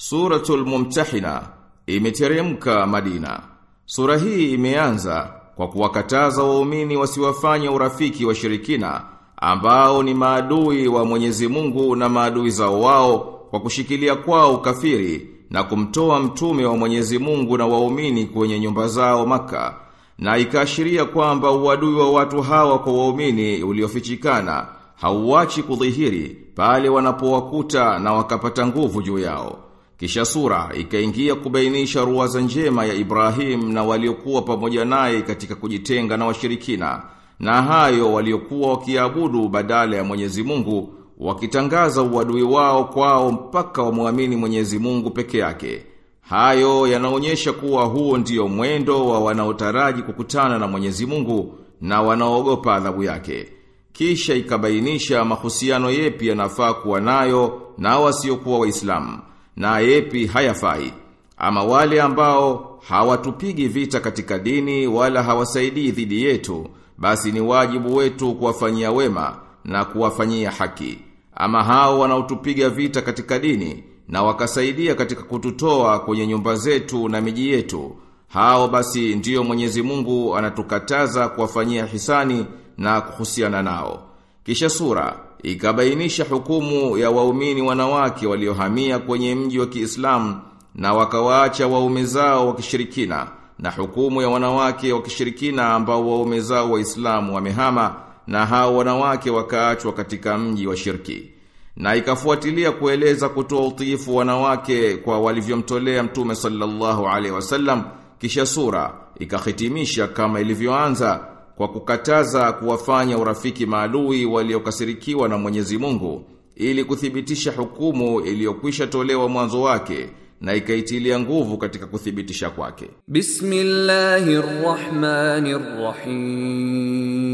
Suratul Mumtahina imeteremka Madina. Sura hii imeanza kwa kuwakataza waumini wasiwafanye urafiki wa shirikina ambao ni maadui wa Mwenyezi Mungu na maadui zao wao kwa kushikilia kwao ukafiri na kumtoa mtume wa Mwenyezi Mungu na waumini kwenye nyumba zao maka na ikaashiria kwamba uadui wa watu hawa kwa waumini uliofichikana hauachi kudhihiri pale wanapowakuta na wakapata nguvu juu yao. Kisha sura ikaingia kubainisha ruwaza njema ya Ibrahim na waliokuwa pamoja naye katika kujitenga na washirikina na hayo waliokuwa wakiabudu badala ya Mwenyezi Mungu wakitangaza uadui wao kwao mpaka wamwamini Mwenyezi Mungu peke yake. Hayo yanaonyesha kuwa huo ndio mwendo wa wanaotaraji kukutana na Mwenyezi Mungu na wanaogopa adhabu yake. Kisha ikabainisha mahusiano yepi yanafaa kuwa nayo na wasiokuwa Waislamu na yepi hayafai. Ama wale ambao hawatupigi vita katika dini wala hawasaidii dhidi yetu, basi ni wajibu wetu kuwafanyia wema na kuwafanyia haki. Ama hao wanaotupiga vita katika dini na wakasaidia katika kututoa kwenye nyumba zetu na miji yetu, hao basi ndiyo Mwenyezi Mungu anatukataza kuwafanyia hisani na kuhusiana nao. Kisha sura ikabainisha hukumu ya waumini wanawake waliohamia kwenye mji wa Kiislamu na wakawaacha waume zao wa kishirikina na hukumu ya wanawake wa kishirikina ambao waume zao waislamu wamehama na hao wanawake wakaachwa katika mji wa shirki. Na ikafuatilia kueleza kutoa utiifu wanawake kwa walivyomtolea Mtume sallallahu alaihi wasallam kisha sura ikahitimisha kama ilivyoanza kwa kukataza kuwafanya urafiki maalui waliokasirikiwa na Mwenyezi Mungu ili kuthibitisha hukumu iliyokwisha tolewa mwanzo wake na ikaitilia nguvu katika kuthibitisha kwake. Bismillahirrahmanirrahim.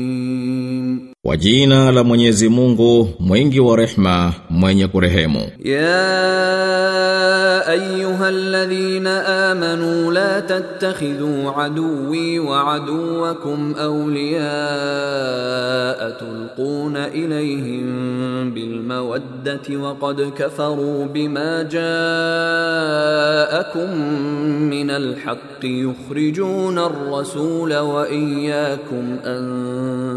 Kwa jina la Mwenyezi Mungu, mwingi wa rehma, mwenye kurehemu. يا ايها الذين امنوا لا تتخذوا عدوي وعدوكم اولياء تلقون اليهم بالموده وقد كفروا بما جاءكم من الحق يخرجون الرسول واياكم ان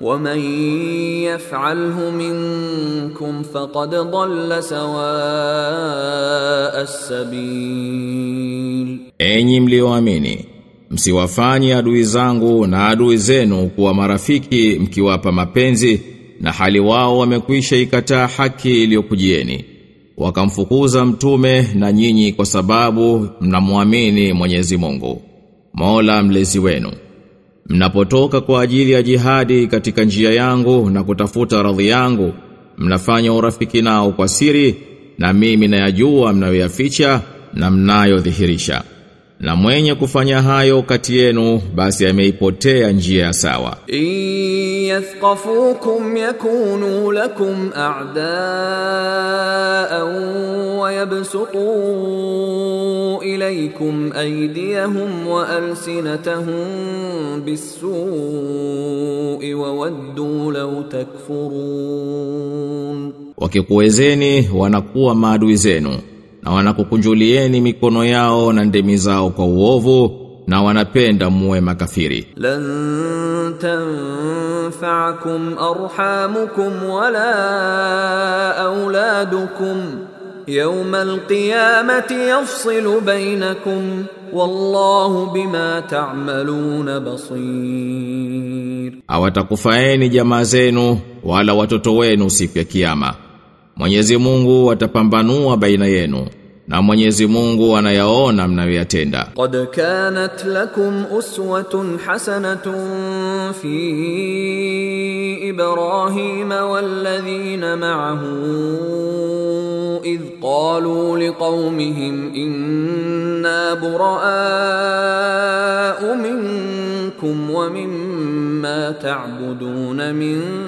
ومن يفعله منكم فقد ضل سواء السبيل Enyi mlioamini, msiwafanye adui zangu na adui zenu kuwa marafiki mkiwapa mapenzi na hali wao wamekwisha ikataa haki iliyokujieni. Wakamfukuza mtume na nyinyi kwa sababu mnamwamini Mwenyezi Mungu, Mola mlezi wenu. Mnapotoka kwa ajili ya jihadi katika njia yangu na kutafuta radhi yangu, mnafanya urafiki nao kwa siri na mimi nayajua mnayoyaficha na mnayodhihirisha na mwenye kufanya hayo kati yenu basi ameipotea njia ya sawa. Yathqafukum yakunu lakum a'daan wa yabsutu ilaykum aydiyahum wa alsinatahum bis-su'i wa waddu law takfurun, wakikuwezeni wanakuwa maadui zenu na wanakukunjulieni mikono yao na ndemi zao kwa uovu na wanapenda muwe makafiri. Lan tanfa'akum arhamukum wala auladukum yawma alqiyamati yafsilu bainakum wallahu bima ta'maluna basir. Hawatakufaeni jamaa zenu wala watoto wenu siku ya kiyama. Mwenyezi Mungu atapambanua baina yenu. na Mwenyezi Mungu anayaona mnayoyatenda. قد كانت لكم أسوة حسنة في إبراهيم والذين معه إذ قالوا لقومهم إنا براء منكم ومما تعبدون من دون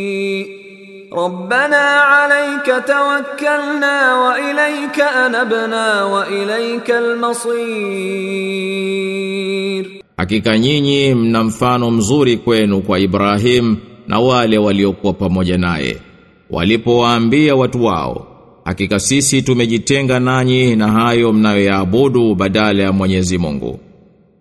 Rabbana alayka tawakkalna wa ilayka anabna wa ilayka almasir, hakika nyinyi mna mfano mzuri kwenu kwa Ibrahim na wale waliokuwa pamoja naye. Walipowaambia watu wao hakika sisi tumejitenga nanyi na hayo mnayoyaabudu badala ya Mwenyezi Mungu.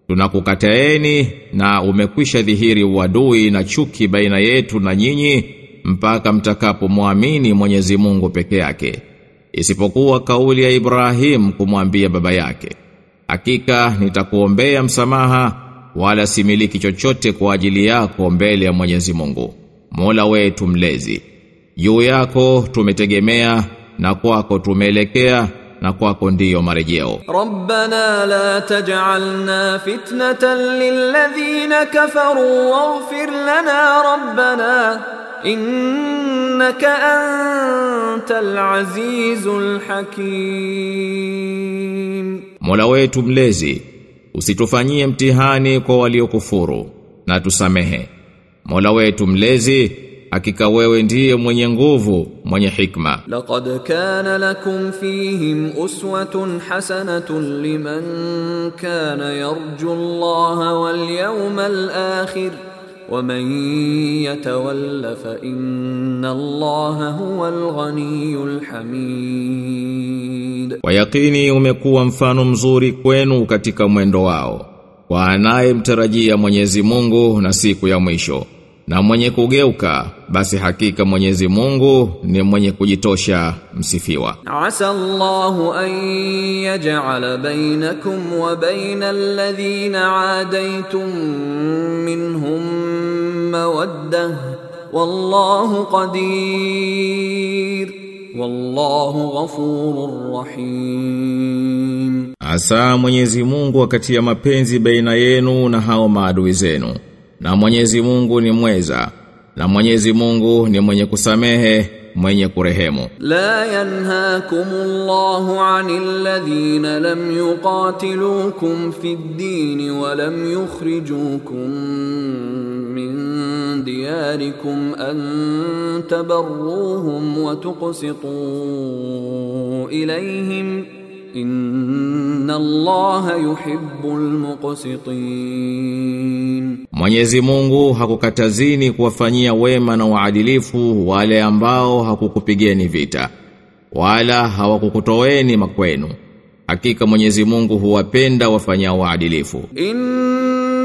Tunakukataeni na umekwisha dhihiri uadui na chuki baina yetu na nyinyi mpaka mtakapomwamini Mwenyezi Mungu peke yake isipokuwa kauli ya Ibrahim kumwambia baba yake hakika nitakuombea msamaha wala similiki chochote kwa ajili yako mbele ya Mwenyezi Mungu Mola wetu mlezi juu yako tumetegemea na kwako tumeelekea na kwako ndiyo marejeo. Rabbana la taj'alna fitnatan lilladhina kafaru waghfir lana rabbana innaka antal azizul hakim. Mola wetu mlezi usitufanyie mtihani kwa waliokufuru na tusamehe. Mola wetu mlezi hakika wewe ndiye mwenye nguvu mwenye hikma. Laqad kana lakum fihim uswatun hasanatun liman kana yarju Allah wal yawmal akhir. ومن يتول فإن الله هو الغني الحميد Kwa yakini umekuwa mfano mzuri kwenu katika mwendo wao. Kwa anayemtarajia Mwenyezi Mungu na siku ya mwisho. Na mwenye kugeuka, basi hakika Mwenyezi Mungu ni mwenye kujitosha msifiwa. عسى الله أن يجعل بينكم وبين الذين عاديتم منهم mawaddah wallahu qadir wallahu ghafurur rahim Asa Mwenyezi Mungu wakati ya mapenzi baina yenu na hao maadui zenu. Na Mwenyezi Mungu ni mweza. Na Mwenyezi Mungu ni mwenye kusamehe mwenye kurehemu. La yanhaakumullahu 'anil ladhina lam yuqatilukum fid din wa lam yukhrijukum من دياركم أن تبروهم وتقسطوا إليهم إن الله يحب المقسطين Mwenyezi Mungu hakukatazini kuwafanyia wema na uadilifu wale ambao hakukupigeni vita wala hawakukutoeni makwenu. Hakika Mwenyezi Mungu huwapenda wafanyao uadilifu.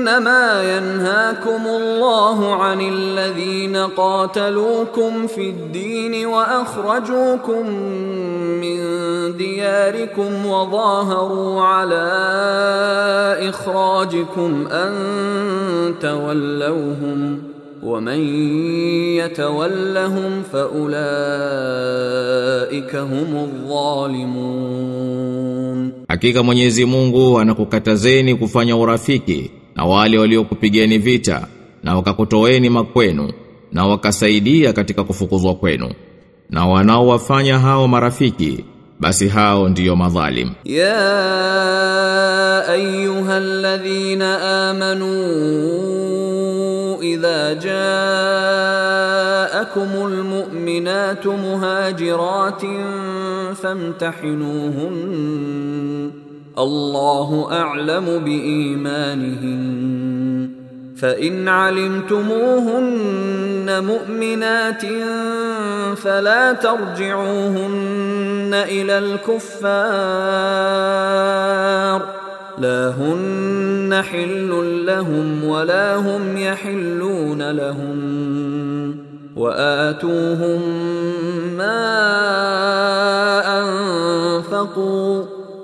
إنما ينهاكم الله عن الذين قاتلوكم في الدين وأخرجوكم من دياركم وظاهروا على إخراجكم أن تولوهم ومن يتولهم فأولئك هم الظالمون. Hakika Mwenyezi Mungu anakukatazeni kufanya urafiki. na wale waliokupigeni vita na wakakutoeni makwenu na wakasaidia katika kufukuzwa kwenu. Na wanaowafanya hao marafiki basi hao ndiyo madhalim. Ya ayyuhalladhina amanu idha jaakumul mu'minatu muhajiratin famtahinuhunna. الله أعلم بإيمانهن. فإن علمتموهن مؤمنات فلا ترجعوهن إلى الكفار. لا هن حل لهم ولا هم يحلون لهم. وآتوهم ما أنفقوا.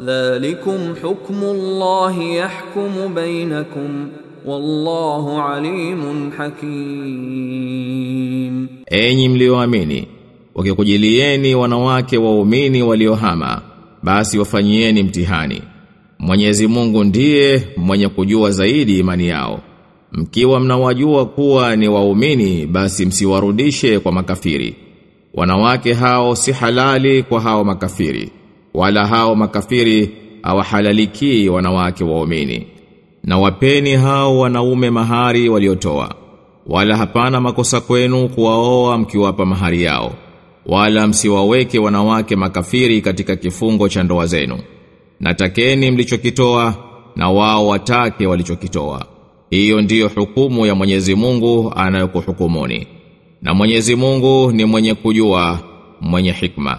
Dhalikum hukmullahi yahkumu bainakum wallahu alimun hakim. Enyi mlioamini, wakikujilieni wanawake waumini waliohama, basi wafanyieni mtihani. Mwenyezi Mungu ndiye mwenye kujua zaidi imani yao. Mkiwa mnawajua kuwa ni waumini, basi msiwarudishe kwa makafiri. Wanawake hao si halali kwa hao makafiri wala hao makafiri hawahalaliki wanawake waumini. Na wapeni hao wanaume mahari waliotoa. Wala hapana makosa kwenu kuwaoa mkiwapa mahari yao. Wala msiwaweke wanawake makafiri katika kifungo cha ndoa zenu. Natakeni mlichokitoa na wao watake walichokitoa. Hiyo ndiyo hukumu ya Mwenyezi Mungu anayokuhukumuni. Na Mwenyezi Mungu ni mwenye kujua, mwenye hikma.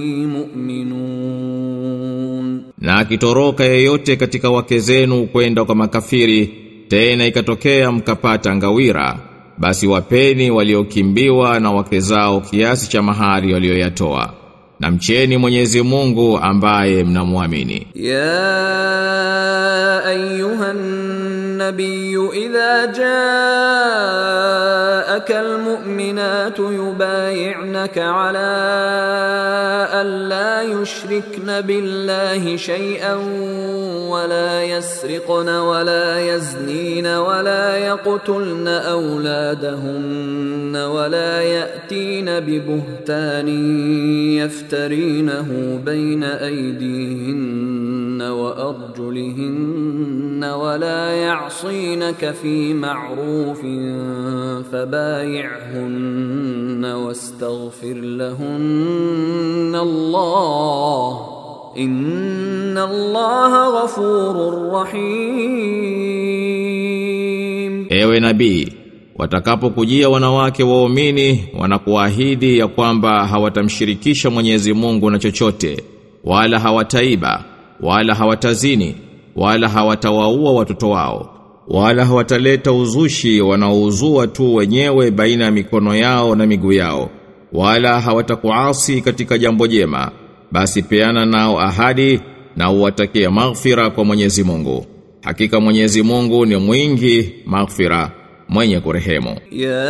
Na akitoroka yeyote katika wake zenu kwenda kwa makafiri, tena ikatokea mkapata ngawira, basi wapeni waliokimbiwa na wake zao kiasi cha mahari walioyatoa. Na mcheni Mwenyezi Mungu ambaye mnamwamini. يا أيها النبي إذا جاءك المؤمنات يبايعنك على ألا يشركن بالله شيئا ولا يسرقن ولا يزنين ولا يقتلن أولادهن ولا يأتين ببهتان يفترينه بين أيديهن وأرجلهن ولا يعصينك في معروف فبايعهن واستغفر لهن الله إن الله غفور رحيم. Ewe nabii, watakapokujia wanawake waumini wanakuahidi ya kwamba hawatamshirikisha Mwenyezi Mungu na chochote, wala hawataiba, wala hawatazini, wala hawatawaua watoto wao, wala hawataleta uzushi wanaouzua tu wenyewe baina ya mikono yao na miguu yao, wala hawatakuasi katika jambo jema, basi peana nao ahadi na uwatakie maghfira kwa Mwenyezi Mungu. Hakika Mwenyezi Mungu ni mwingi maghfira, mwenye kurehemu ya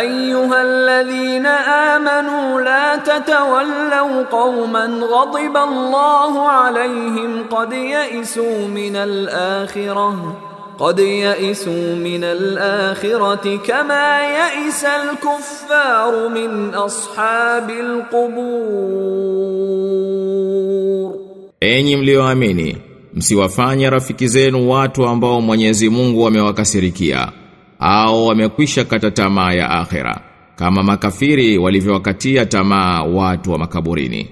ayyuhalladhina amanu la tatawallaw qauman ghadiba Allahu alayhim qad ya'isu min al-akhirah قد يئسوا من الآخرة كما يئس الكفار من أصحاب القبور. أي مليو أميني msiwafanye rafiki zenu watu ambao Mwenyezi Mungu amewakasirikia au wamekwisha kata tamaa ya akhera, kama makafiri walivyowakatia tamaa watu wa makaburini.